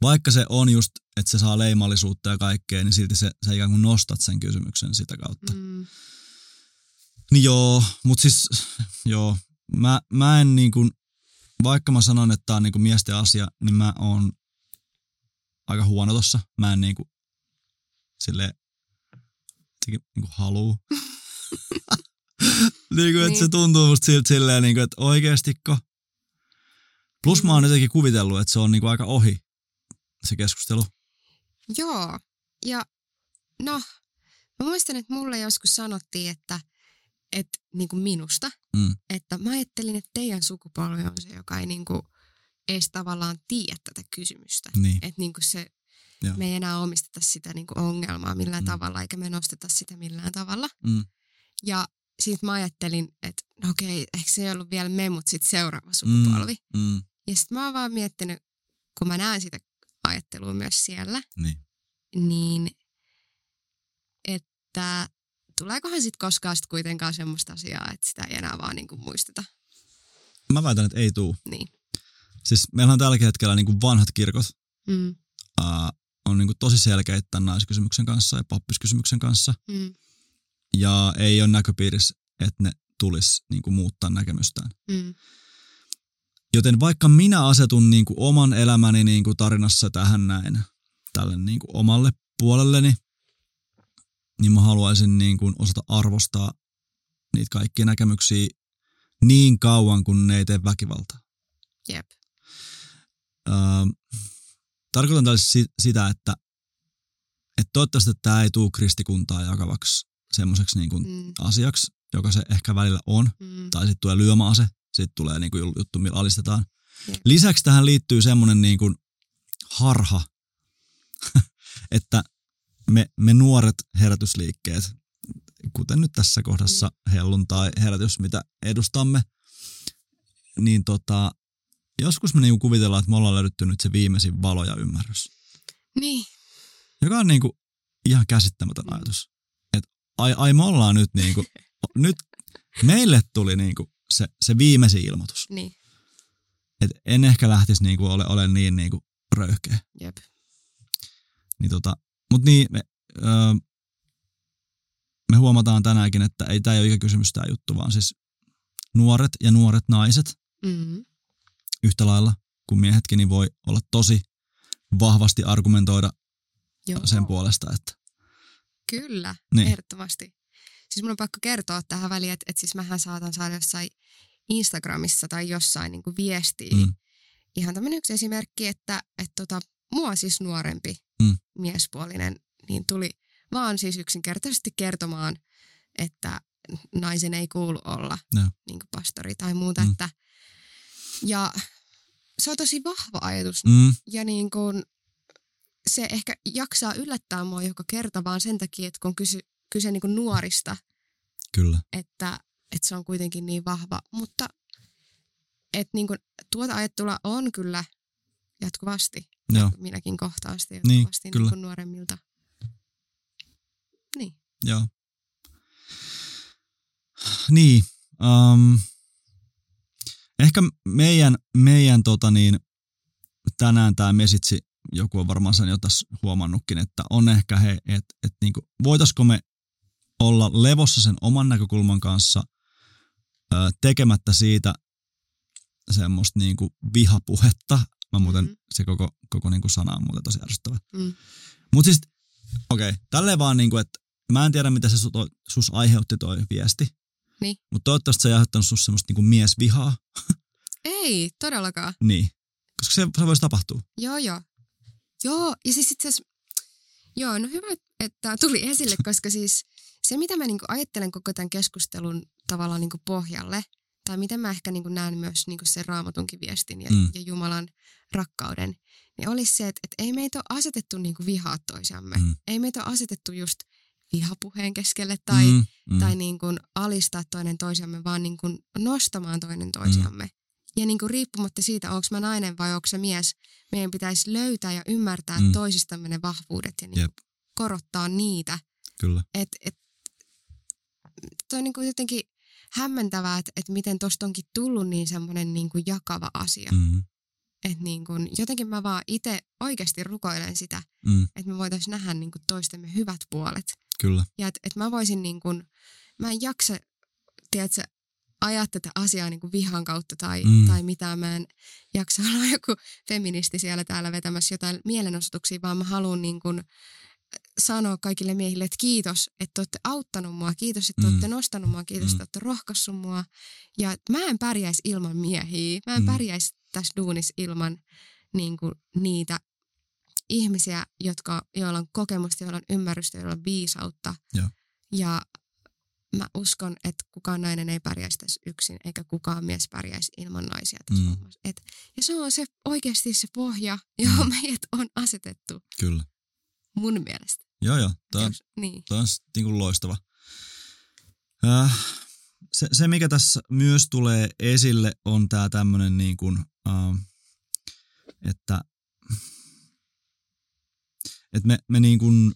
vaikka se on just, että se saa leimallisuutta ja kaikkea, niin silti se, sä ikään kuin nostat sen kysymyksen sitä kautta. Mm. Niin joo, mutta siis joo, mä, mä en niin kuin, vaikka mä sanon, että tää on niin kuin miesten asia, niin mä oon aika huono tossa. Mä en niin kuin, sille niin kuin haluu. [LAUGHS] niin kuin, että se Niin. tuntuu musta siltä silleen, niin kuin, että oikeastiko. Plus mä oon jotenkin kuvitellut, että se on niin kuin aika ohi se keskustelu. Joo, ja no, mä muistan, että mulle joskus sanottiin, että, että niin kuin minusta, Mm. että mä ajattelin, että teidän sukupolvi on se, joka ei niin kuin edes tavallaan tiedä tätä kysymystä. Niin. Että niin kuin se, Joo. me ei enää omisteta sitä niin kuin ongelmaa millään Mm. mm. tavalla, eikä me nosteta sitä millään tavalla. Mm. Ja sitten mä ajattelin, että no okei, ehkä se ei ollut vielä me, mutta sitten seuraava sukupolvi. Mm. Mm. Ja sitten mä oon vaan miettinyt, kun mä näen sitä ajattelua myös siellä, Niin. niin että tuleekohan sitten koskaan sit kuitenkaan semmoista asiaa, että sitä ei enää vaan niinku muisteta. Mä väitän, että ei tuu. Niin. Siis meillä on tälläkin hetkellä niin kuin vanhat kirkot, Mm. ää, on niin kuin tosi selkeitä tämän naiskysymyksen kanssa ja pappiskysymyksen kanssa. Mm. Ja ei ole näköpiirissä, että ne tulisi niin kuin muuttaa näkemystään. Mm. Joten vaikka minä asetun niin kuin oman elämäni niin kuin tarinassa tähän näin, tälle niin kuin omalle puolelleni, niin mä haluaisin niin kuin osata arvostaa niitä kaikkia näkemyksiä niin kauan, kun ne ei tee väkivaltaa. Jep. Öö, tarkoitan tällä si- sitä, että, että toivottavasti tämä ei tule kristikuntaa jakavaksi semmoiseksi niin kuin Mm. asiaksi, joka se ehkä välillä on. Mm. Tai sitten tulee lyömäase, sitten tulee niin kuin juttu, millä alistetaan. Jep. Lisäksi tähän liittyy semmoinen niin kuin harha, [LAUGHS] että me, me nuoret herätysliikkeet, kuten nyt tässä kohdassa helluntai herätys, mitä edustamme, niin tota, joskus me niinku kuvitellaan, että me ollaan löydetty nyt se viimeisin valo ja ymmärrys. Niin. Joka on niinku ihan käsittämätön Mm. ajatus. Et ai, ai me ollaan nyt niinku, [LAUGHS] nyt meille tuli niinku se, se viimeisin ilmoitus. Niin. Et en ehkä lähtisi niinku ole, ole niin niinku röyhkeä. Jep. Niin tota, mut niin, me, öö, me huomataan tänäänkin, että ei tämä ole ikäkysymys tämä juttu, vaan siis nuoret ja nuoret naiset Mm. Yhtä lailla kuin miehetkin, niin voi olla tosi vahvasti argumentoida Joo. sen puolesta, että Kyllä, Niin. ehdottomasti. Siis mun on pakko kertoa tähän väliin, että, että siis mähän saatan saada jossain Instagramissa tai jossain niin kuin viestiä. Mm. Ihan tämmöinen yksi esimerkki, että, että tota, mua siis nuorempi Mm. miespuolinen, niin tuli vaan siis yksinkertaisesti kertomaan, että naisen ei kuulu olla niin kuin pastori tai muuta. Mm. Että, ja se on tosi vahva ajatus mm, ja niin kuin se ehkä jaksaa yllättää mua joka kerta vaan sen takia, että kun on kyse, kyse niin kuin nuorista, kyllä. että, että se on kuitenkin niin vahva. Mutta että niin kuin, tuota ajattelua on kyllä jatkuvasti. Joo, Minäkin kohtaan sitä Niin, jatkuvasti niin, kyllä. kuin nuoremmilta. Niin. joo. Niin, um, ehkä meidän, meidän tota niin, tänään tämä mesitsi, joku on varmaan sen jo tässä huomannutkin, että on ehkä he, että et niinku, voitaisiko me olla levossa sen oman näkökulman kanssa ö, tekemättä siitä semmoista niinku vihapuhetta. Mä muuten, Mhm. mm-hmm. se koko, koko niinku sana on muuten tosi ärsyttävä. Mm. Mutta siis, okei, okay, tälleen vaan niinku, että mä en tiedä mitä se su- toi, sus aiheutti toi viesti. Niin. Mutta toivottavasti se ei aiheuttanut sus semmoista niinku miesvihaa. [LAUGHS] Ei, todellakaan. Niin. Koska se, se voisi tapahtua. Joo, joo. Joo, ja siis itse asiassa, joo, no hyvä, että tuli esille, [LAUGHS] koska siis se, mitä mä niinku ajattelen koko tämän keskustelun tavallaan niinku pohjalle, tai miten mä ehkä niinku näen myös niinku sen raamatunkin viestin ja, Mm. ja Jumalan rakkauden, niin olisi se, että, että ei meitä ole asetettu niinku vihaa toisiamme. Mm. Mm. Ei meitä ole asetettu just vihapuheen keskelle tai, mm, mm, tai niin kuin alistaa toinen toisiamme, vaan niin kuin nostamaan toinen toisiamme. Mm. Ja niin kuin riippumatta siitä, onko mä nainen vai onko se mies, meidän pitäisi löytää ja ymmärtää Mm. mm. toisistamme ne vahvuudet ja niin kuin korottaa niitä. Kyllä. Et, et, toi on niin kuin jotenkin hämmentävää, että et miten tosta onkin tullut niin semmoinen niin kuin jakava asia. Mm. Että niin kuin, jotenkin mä vaan itse oikeasti rukoilen sitä, mm, että me voitaisiin nähdä niin kuin toistemme hyvät puolet. kyllä. Ja että et mä voisin niin kuin, mä en jaksa, tiedätkö, ajaa tätä asiaa niin kuin vihan kautta tai, Mm. tai mitään. Mä en jaksa olla [LAUGHS] joku feministi siellä täällä vetämässä jotain mielenosoituksia, vaan mä haluan niin kuin sanoa kaikille miehille, että kiitos, että olette auttanut mua, kiitos, että Mm. olette nostanut mua, kiitos, Mm. että olette rohkaissut mua. Ja mä en pärjäisi ilman miehiä, mä en Mm. pärjäisi tässä duunissa ilman niin kuin niitä ihmisiä, jotka, joilla on kokemusta, joilla on ymmärrystä, joilla on viisautta. Joo. Ja mä uskon, että kukaan nainen ei pärjäisi tässä yksin, eikä kukaan mies pärjäisi ilman naisia tässä Mm. mm. hommassa. Et, ja se on se oikeasti se pohja, johon Mm. mm. meidät on asetettu Kyllä. mun mielestä. Joo, joo. Toi on, Jos- niin. on niin kuin loistava. Äh, se, se, mikä tässä myös tulee esille, on tämä tämmöinen niin kuin, äh, että, että me, me niin kuin,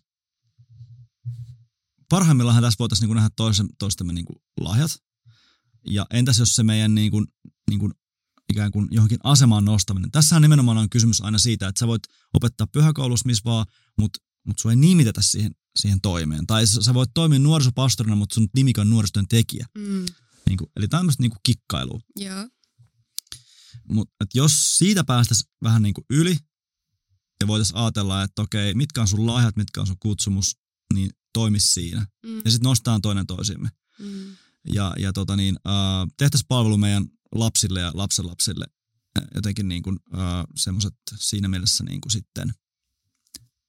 parhaimmillaan tässä voitaisiin niin kuin nähdä toisen, toistemme niin kuin lahjat. Ja entäs jos se meidän niin kuin, niin kuin ikään kuin johonkin asemaan nostaminen. Tässähän nimenomaan on kysymys aina siitä, että sä voit opettaa pyhäkoulussa missä vaan, mutta mut sua ei nimitetä siihen, siihen toimeen. Tai sä, voit toimia nuorisopastorina, mutta sun nimikä on nuorisotyön tekijä. Mm. Niin kuin, eli tämmöistä niin kuin kikkailua. Joo. Mutta jos siitä päästäisiin vähän niin kuin yli ja voitaisiin ajatella, että okei, mitkä on sun lahjat, mitkä on sun kutsumus, niin toimis siinä. Mm. Ja sitten nostaa toinen toisimme. Mm. ja, ja tota niin, äh, tehtäisiin palvelu meidän lapsille ja lapsenlapsille äh, jotenkin niin kuin, äh, semmoiset siinä mielessä niin kuin sitten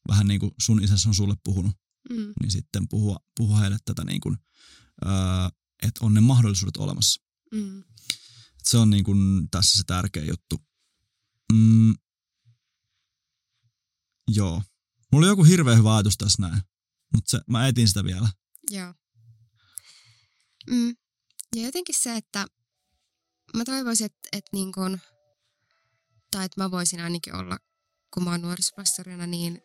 vähän niin kuin sun isäsi on sulle puhunut, Mm. niin sitten puhua, puhua heille tätä niin kuin, äh, että on ne mahdollisuudet olemassa. Mm. Et se on niin kuin tässä se tärkeä juttu. Mm, joo. Mulla oli joku hirveän hyvä ajatus tässä näin, mutta mä etin sitä vielä. Joo. Mm. Ja jotenkin se, että mä toivoisin, että, että niin kun, tai että mä voisin ainakin olla, kun mä oon nuorisopastorina, niin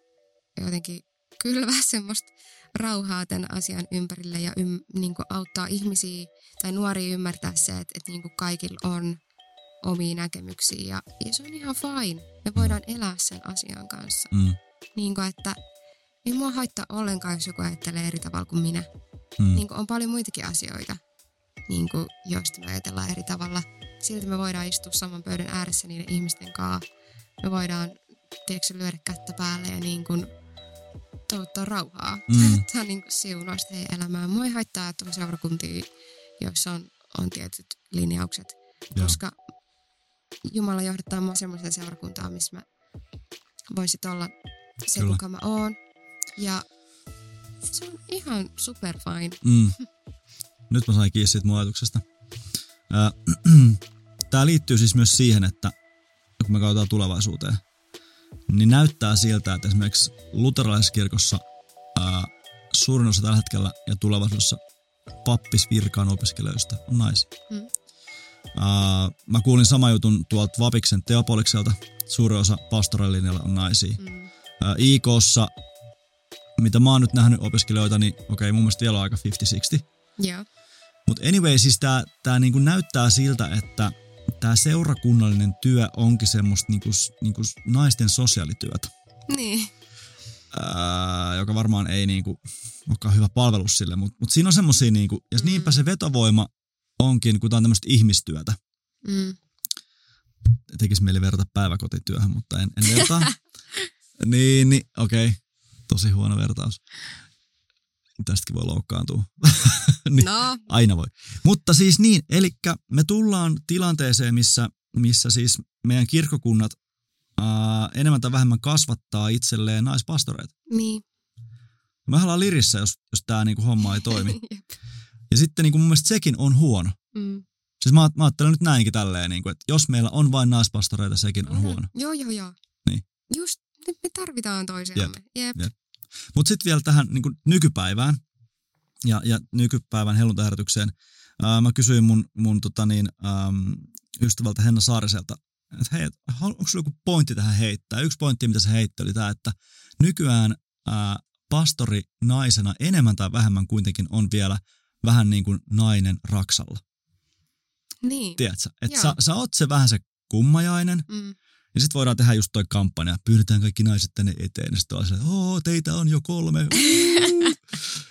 jotenkin kylvää [LAUGHS] semmoista rauhaa tämän asian ympärille ja ym, niin auttaa ihmisiä tai nuoria ymmärtää se, että, että niin kaikilla on omia näkemyksiä ja, ja se on ihan fine. Me voidaan elää sen asian kanssa. Mm, Niin kuin, että ei mua haittaa ollenkaan, jos joku ajattelee eri tavalla kuin minä. mm, Niin kuin on paljon muitakin asioita, niin kuin, joista me ajatellaan eri tavalla. Silti me voidaan istua saman pöydän ääressä niiden ihmisten kanssa. Me voidaan, tiedätkö, lyödä kättä päälle ja niin kuin, toivottaa rauhaa. Mm. Toivottaa niin kuin siunausta heidän elämään. Mua ei haittaa, että on seurakuntia, joissa on, on tietyt linjaukset. Joo. Koska Jumala johdattaa mua semmoiseen seurakuntaan, missä mä voisit olla se, Kyllä. kuka mä oon. Ja se on ihan super fine. mm. Nyt mä sain kiinni siitä mun ajatuksesta. [CLEARS THROAT] Tämä liittyy siis myös siihen, että kun me katsotaan tulevaisuuteen, niin näyttää siltä, että esimerkiksi luterilaiskirkossa ää, suurin osa tällä hetkellä ja tulevaisuudessa pappisvirkaan opiskelijoista on naisia. Mm. Ää, mä kuulin sama jutun tuolta Vapiksen Teopolikselta. Suurin osa pastoralinjalla on naisia. Mm. Ää, IKssa, mitä mä oon nyt nähnyt opiskelijoita, niin okei, mun mielestä vielä on aika 50-60. Joo. Mutta anyway, siis tää, tää niinku näyttää siltä, että tämä seurakunnallinen työ onkin semmoista niinku, niinku naisten sosiaalityötä, Niin. ää, joka varmaan ei niinku olekaan hyvä palvelus sille, mutta mut siinä on semmoisia, niinku, ja Mm. niinpä se vetovoima onkin, kun tämä on tämmöistä ihmistyötä. Mm. Tekisi mieli verrata päiväkotityöhön, mutta en, en vertaa. [LAUGHS] niin, niin okei. Okay. Tosi huono vertaus. Tästäkin voi loukkaantua. [LAUGHS] niin. No, Aina voi. Mutta siis niin, eli me tullaan tilanteeseen, missä, missä siis meidän kirkkokunnat ää, enemmän tai vähemmän kasvattaa itselleen naispastoreita. niin. Me ollaan lirissä, jos, jos tämä niinku homma ei toimi. [LAUGHS] Ja sitten niinku mun mielestä sekin on huono. mm. Siis mä, mä ajattelen nyt näinkin tälleen, niinku, että jos meillä on vain naispastoreita, sekin on huono. Joo, joo, joo. Niin. Just, nyt me tarvitaan toisiamme. Jep. Jep. Mutta sitten vielä tähän niin kuin nykypäivään ja, ja nykypäivän helluntaherätykseen. Ää, mä kysyin mun, mun tota niin, äm, ystävältä Henna Saariselta, että hei, onko sulla joku pointti tähän heittää? Yksi pointti, mitä se heitti, oli tämä, että nykyään ää, pastori naisena enemmän tai vähemmän kuitenkin on vielä vähän niin kuin nainen raksalla. Niin. Tiedätkö? Että sä, sä oot se vähän se kummajainen, Mm. Ja sitten voidaan tehdä just toi kampanja, pyydetään kaikki naiset tänne eteen. Ja sitten on silleen, oo, teitä on jo kolme. [LAUGHS]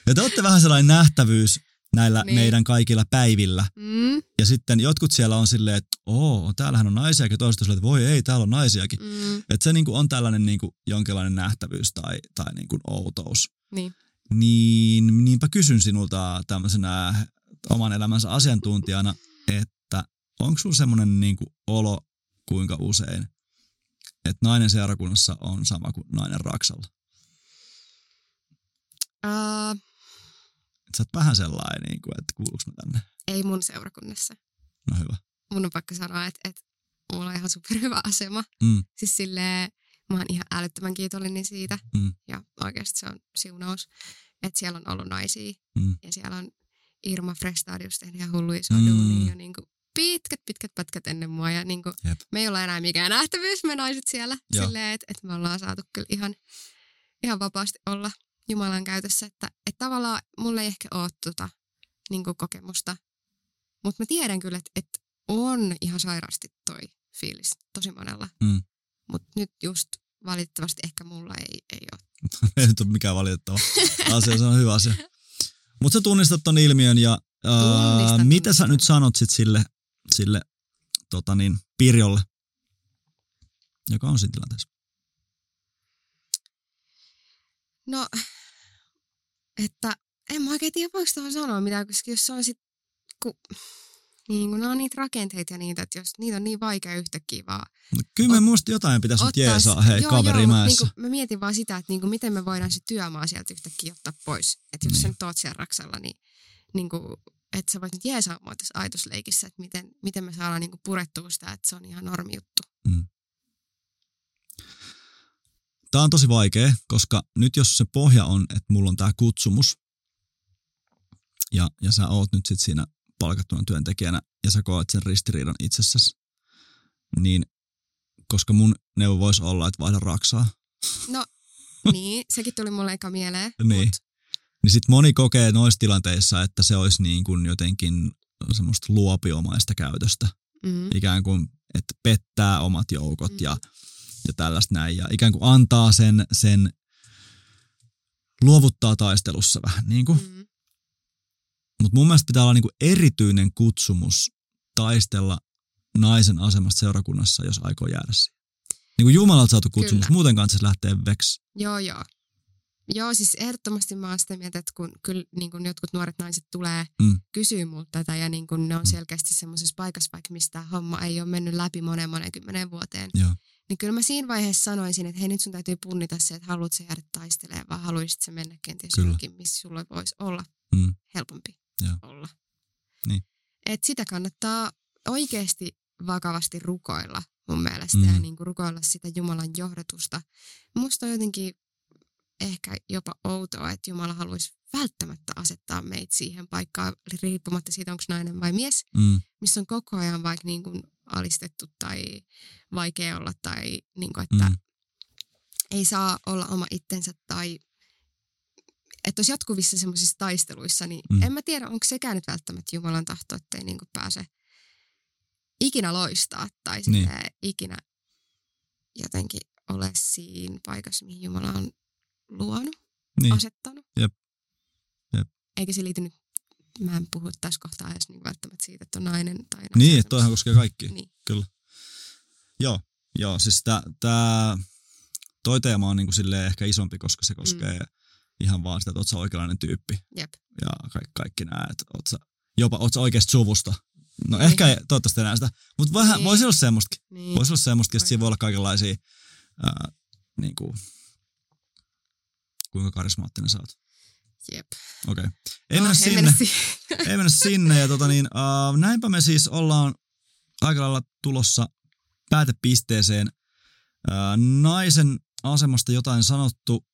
Ja te olette vähän sellainen nähtävyys näillä Niin. meidän kaikilla päivillä. Mm. Ja sitten jotkut siellä on silleen, että oo, täällähän on naisiakin. Toiset on silleen, että voi ei, täällä on naisiakin. Mm. Että se niinku on tällainen niinku jonkinlainen nähtävyys tai, tai niinku outous. Niin. Niin niinpä kysyn sinulta tämmöisenä oman elämänsä asiantuntijana, että onko sulla semmoinen niinku olo kuinka usein, että nainen seurakunnassa on sama kuin nainen raksalla? Uh, sä oot vähän sellainen, niinku, että kuuluuko mä tänne? ei mun seurakunnassa. No hyvä. Mun on pakko sanoa, että, että mulla on ihan superhyvä asema. Mm, Siis silleen, mä oon ihan älyttömän kiitollinen siitä. Mm. Ja oikeasti se on siunaus, että siellä on ollut naisia. Mm. Ja siellä on Irma Frestadius tehnyt ihan hulluja Mm. jo niin kuin pitkät, pitkät pätkät ennen mua. Ja niin kuin, Jep. me ei olla enää mikään nähtävyys, me naiset siellä. Joo. Silleen, että, että me ollaan saatu kyllä ihan, ihan vapaasti olla Jumalan käytössä. Että, että tavallaan mulla ei ehkä ole tota, niin kuin kokemusta. Mutta mä tiedän kyllä, että, että on ihan sairaasti toi fiilis tosi monella. Mm. Mutta nyt just valitettavasti ehkä mulla ei, ei ole. [LAUGHS] ei nyt ole mikään valitettava asia, se on hyvä asia. Mutta sä tunnistat ton ilmiön ja ää, mitä sä nyt sanot sit sille, sille tota niin, Pirjolle, joka on siinä tilanteessa? No, että en mä oikein tiedä, voiko tuohon sanoa mitään, koska jos se on sit kun, niin kun on niitä rakenteita ja niitä, että jos niitä on niin vaikea yhtäkkiä vaan No, kyllä me muista jotain pitäisi nyt jeesaa, hei, joo, kaveri joo. Niinku, mä mietin vaan sitä, että niinku, miten me voidaan se työmaa sieltä yhtäkkiä ottaa pois. Että jos Niin. sä nyt oot siellä raksalla, niin niinku, että sä voit nyt jeesaa mua tässä ajatusleikissä, että miten, miten me saadaan niinku purettua sitä, että se on ihan normi juttu. Tämä on tosi vaikea, koska nyt jos se pohja on, että mulla on tämä kutsumus ja, ja sä oot nyt sit siinä palkattuna työntekijänä ja sä koet sen ristiriidan itsessäsi, niin koska mun neuvo voisi olla, että vaihda raksaa, niin, sekin tuli mulle eka mieleen. [LAUGHS] Niin. Mut, niin sit moni kokee noissa tilanteissa, että se olisi niin kuin jotenkin semmoista luopiomaista käytöstä. mm, Ikään kuin, että pettää omat joukot ja, Mm. ja tällaista näin. Ja ikään kuin antaa sen, sen luovuttaa taistelussa vähän niin kuin. mm, Mutta mun mielestä pitää olla niinku erityinen kutsumus taistella naisen asemasta seurakunnassa, jos aikoo jäädä siihen. Niin kuin Jumalalta saatu kutsumus, Kyllä. muuten kanssa lähtee veksi. joo, joo. Joo, siis ehdottomasti mä oon sitä mieltä, että kun kyllä niin kun jotkut nuoret naiset tulee Mm. kysyä multa tätä ja niin kun ne on Mm. selkeästi semmoisessa paikassa, vaikka mistä homma ei ole mennyt läpi monen monen kymmenen vuoteen, Joo. niin kyllä mä siinä vaiheessa sanoisin, että hei nyt sun täytyy punnita se, että haluat sä jäädä taistelemaan, vai haluaisit sä mennä kenties johonkin, missä sulle voisi olla Mm. helpompi Joo. olla. Niin. Et sitä kannattaa oikeasti vakavasti rukoilla mun mielestä Mm. ja niin kuin rukoilla sitä Jumalan johdatusta. Musta on jotenkin ehkä jopa outoa, että Jumala haluaisi välttämättä asettaa meitä siihen paikkaan, riippumatta siitä, onko nainen vai mies, Mm. missä on koko ajan vaikka niin kuin alistettu tai vaikea olla tai niin kuin, että Mm. ei saa olla oma itsensä tai että olisi jatkuvissa semmoisissa taisteluissa, niin Mm. en mä tiedä, onko sekään nyt välttämättä Jumalan tahto, että ei niinku pääse ikinä loistaa tai Niin. niin. ikinä jotenkin ole siinä paikassa, mihin Jumala on luonut, Niin. niin. asettanut. Jep. Jep. Eikä se liity nyt, mä en puhu tässä kohtaa edes niinku välttämättä siitä, että on nainen tai naisen Niin, että toihan koskee kaikki. Niin. Joo, joo siis tää, tää, toi teema on niinku silleen ehkä isompi, koska se koskee mm. ihan vaan sitä, että oot sä oikeanlainen tyyppi. Jep. Ja kaikki, kaikki nää, että oot sä, jopa oot sä oikeasta suvusta. No Niin. ehkä ei, toivottavasti enää sitä, mutta vähän Niin. voisi olla semmoistakin. Niin. Voisi olla semmoista, että siinä voi olla kaikenlaisia, ää, niin kuin, kuinka karismaattinen sä oot. Jep. Okei. Okay. Ei No, mennä ei sinne. mennä siihen. ei mennä sinne. Ja tota niin, uh, näinpä me siis ollaan aika lailla tulossa päätepisteeseen. Uh, naisen asemasta jotain sanottu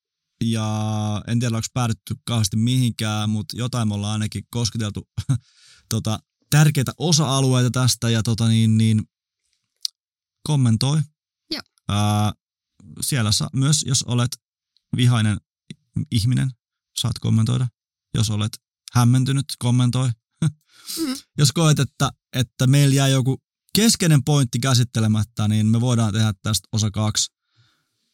ja en tiedä, onko päädytty kauheasti mihinkään, mutta jotain me ollaan ainakin kosketeltu [LAUGHS] tota, tärkeitä osa-alueita tästä ja tota niin, niin kommentoi. Joo. Uh, siellä sa- myös, jos olet vihainen ihminen, saat kommentoida. Jos olet hämmentynyt, kommentoi. Mm. [LAUGHS] Jos koet, että, että meillä jää joku keskeinen pointti käsittelemättä, niin me voidaan tehdä tästä osa kaksi.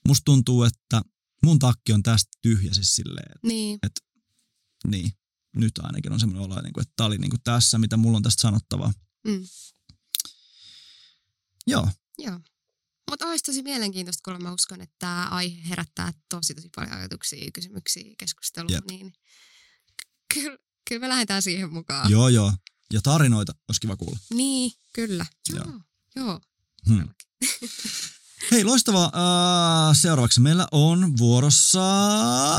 Musta tuntuu, että mun takki on tästä tyhjä siis silleen, Niin. että niin, nyt ainakin on semmoinen olo, niin kuin, että tää oli niin kuin tässä, mitä mulla on tästä sanottavaa. Mm. Joo, Joo. Mutta olisi tosi mielenkiintoista, kun mä uskon, että tämä aihe herättää tosi tosi paljon ajatuksia, kysymyksiä, keskustelua, Jep. niin kyllä, kyllä me lähdetään siihen mukaan. joo, joo. Ja tarinoita olisi kiva kuulla. Niin, kyllä. Joo. Joo, joo. Hmm. [LAUGHS] Hei, loistavaa. Uh, seuraavaksi meillä on vuorossa...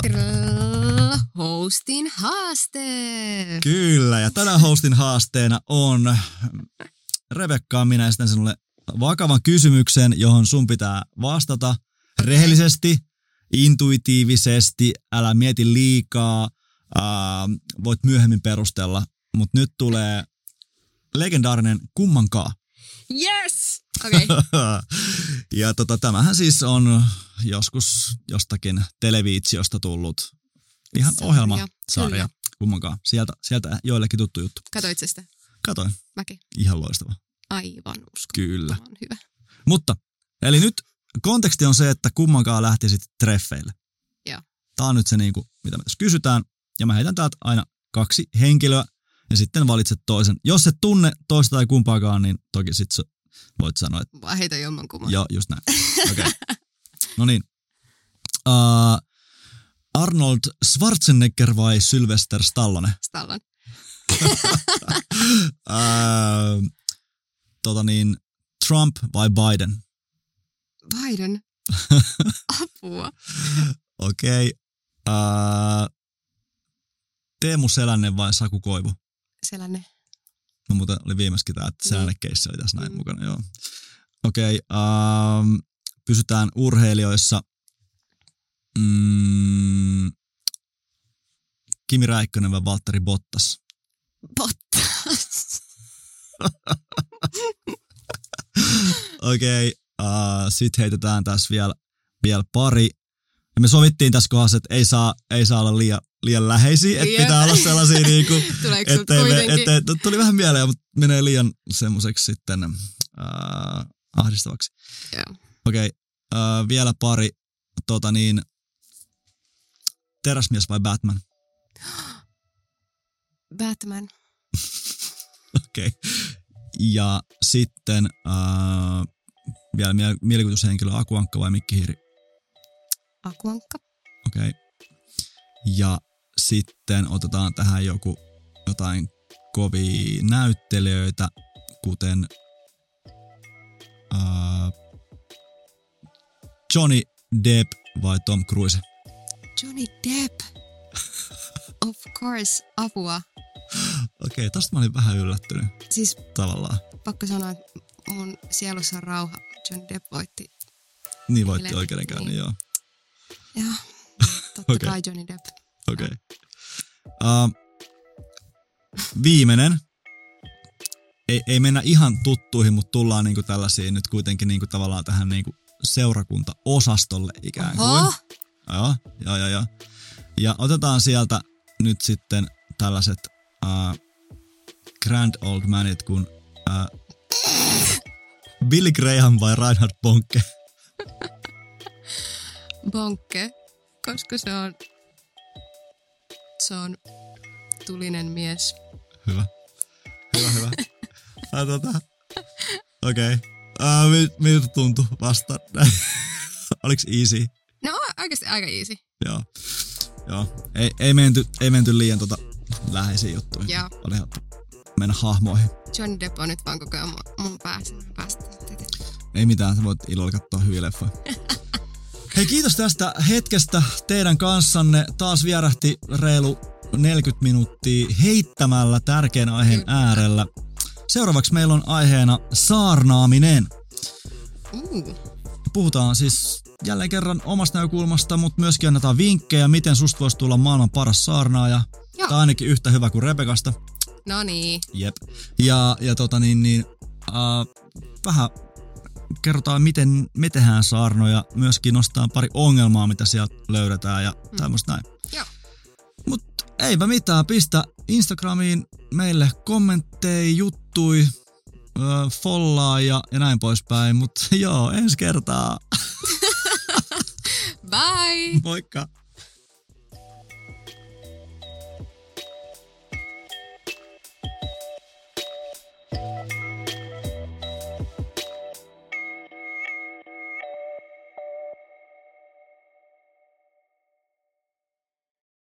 Trrrr, Hostin haaste. Kyllä, ja tänään hostin haasteena on Rebekka, minä esitän sinulle vakavan kysymyksen, johon sun pitää vastata rehellisesti, intuitiivisesti, älä mieti liikaa, ää, voit myöhemmin perustella, mutta nyt tulee legendaarinen kummankaan. Yes! Okei. Okay. [LAUGHS] ja tota, tämähän siis on joskus jostakin televiitsiosta tullut ihan Sarja, ohjelmasarja, kummankaan. Sieltä, sieltä joillekin tuttu juttu. Katoit sitä? Katoin, Mäkin. ihan loistava. Aivan. Kyllä. On hyvä. Mutta, eli nyt konteksti on se, että kummankaan lähti sitten treffeille. Joo. Tämä on nyt se, niinku, mitä me tässä kysytään. Ja mä heitän täältä aina kaksi henkilöä ja sitten valitset toisen. Jos et tunne toista tai kumpaakaan, niin toki sitten voit sanoa, että Vaan heitä jommankumman. joo, just näin. [LAUGHS] Okei. Okay. No niin. Uh, Arnold Schwarzenegger vai Sylvester Stallone? Stallon. Öö, [LAUGHS] tota niin, Trump vai Biden? Biden. [LAUGHS] Apua. Okei. Okay. Öö, Teemu Selänne vai Saku Koivu? Selänne. No muuten oli viimeiskin tämä, että Niin. Selänne-keissi oli tässä näin Mm. mukana, joo. Okei, okay, um, pysytään urheilijoissa. Mm, Kimi Räikkönen vai Valtteri Bottas? Bottas. [LAUGHS] [LAUGHS] Okei, okay, uh, sitten heitetään tässä vielä, vielä pari. Ja me sovittiin tässä kohdassa, että ei saa, ei saa olla liian, liian läheisiä, että pitää olla sellaisia [LAUGHS] Tuleeko sulta ettei me, ettei, tuli vähän mieleen, mutta menee liian semmoiseksi sitten uh, ahdistavaksi. Okei, okay, uh, vielä pari. Tota niin, teräsmies vai Batman? [GASPS] Batman. [LAUGHS] Okei. Okay. Ja sitten uh, vielä mie- mielikuvitushenkilö Akuankka vai Mikki Hiiri? Akuankka. Okei. Okay. Ja sitten otetaan tähän joku jotain kovia näyttelijöitä, kuten uh, Johnny Depp vai Tom Cruise. Johnny Depp. [LAUGHS] Of course, apua. Okei, okay, tosta mä olin vähän yllättynyt Siis tavallaan. pakko sanoa, että mun sielussa on rauha. Johnny Depp voitti. Niin voitti Eilen. oikeudenkäynnin, Niin. joo. Joo, [LAUGHS] totta Okei. kai Johnny Depp. Okei. Okay. Uh, viimeinen. Ei, ei mennä ihan tuttuihin, mutta tullaan niinku tällaisiin nyt kuitenkin niinku tavallaan tähän niinku seurakuntaosastolle ikään kuin. Oho, Joo, joo, joo, joo. Ja otetaan sieltä nyt sitten tällaiset uh, grand old manit kuin uh, Billy Graham vai Reinhard Bonke. Bonke, koska se on, se on tulinen mies. Hyvä. Hyvä, hyvä. [LAUGHS] Äh, tota, Okei. Okay. Uh, miltä tuntui vasta? [LAUGHS] Oliko easy? No oikeasti aika easy. Joo. Joo. Ei, ei, menty, ei menty liian tota läheisiin juttuihin. Joo. Oli mennä hahmoihin. Johnny Depp on nyt vaan koko ajan mun, päässä. Päästä. Ei mitään, sä voit ilolla katsoa hyviä leffoja. [LAUGHS] Hei, kiitos tästä hetkestä teidän kanssanne. Taas vierähti reilu 40 minuuttia heittämällä tärkeän aiheen Kyllä. äärellä. Seuraavaksi meillä on aiheena saarnaaminen. Uh, Puhutaan siis jälleen kerran omasta näkökulmasta, mutta myöskin annetaan vinkkejä, miten susta voisi tulla maailman paras saarnaaja. Joo. Tai ainakin yhtä hyvä kuin Rebekasta. no niin. Jep. Ja, ja tota niin, niin äh, vähän kerrotaan, miten me tehdään saarnoja. Myöskin nostetaan pari ongelmaa, mitä sieltä löydetään ja mm. tämmöistä näin. Joo. Mut eipä mitään, pistä Instagramiin meille kommentteja, juttui, äh, follaa ja, ja näin poispäin. Mutta [LAUGHS] joo, ensi kertaa. [LAUGHS] Bye! Moikka!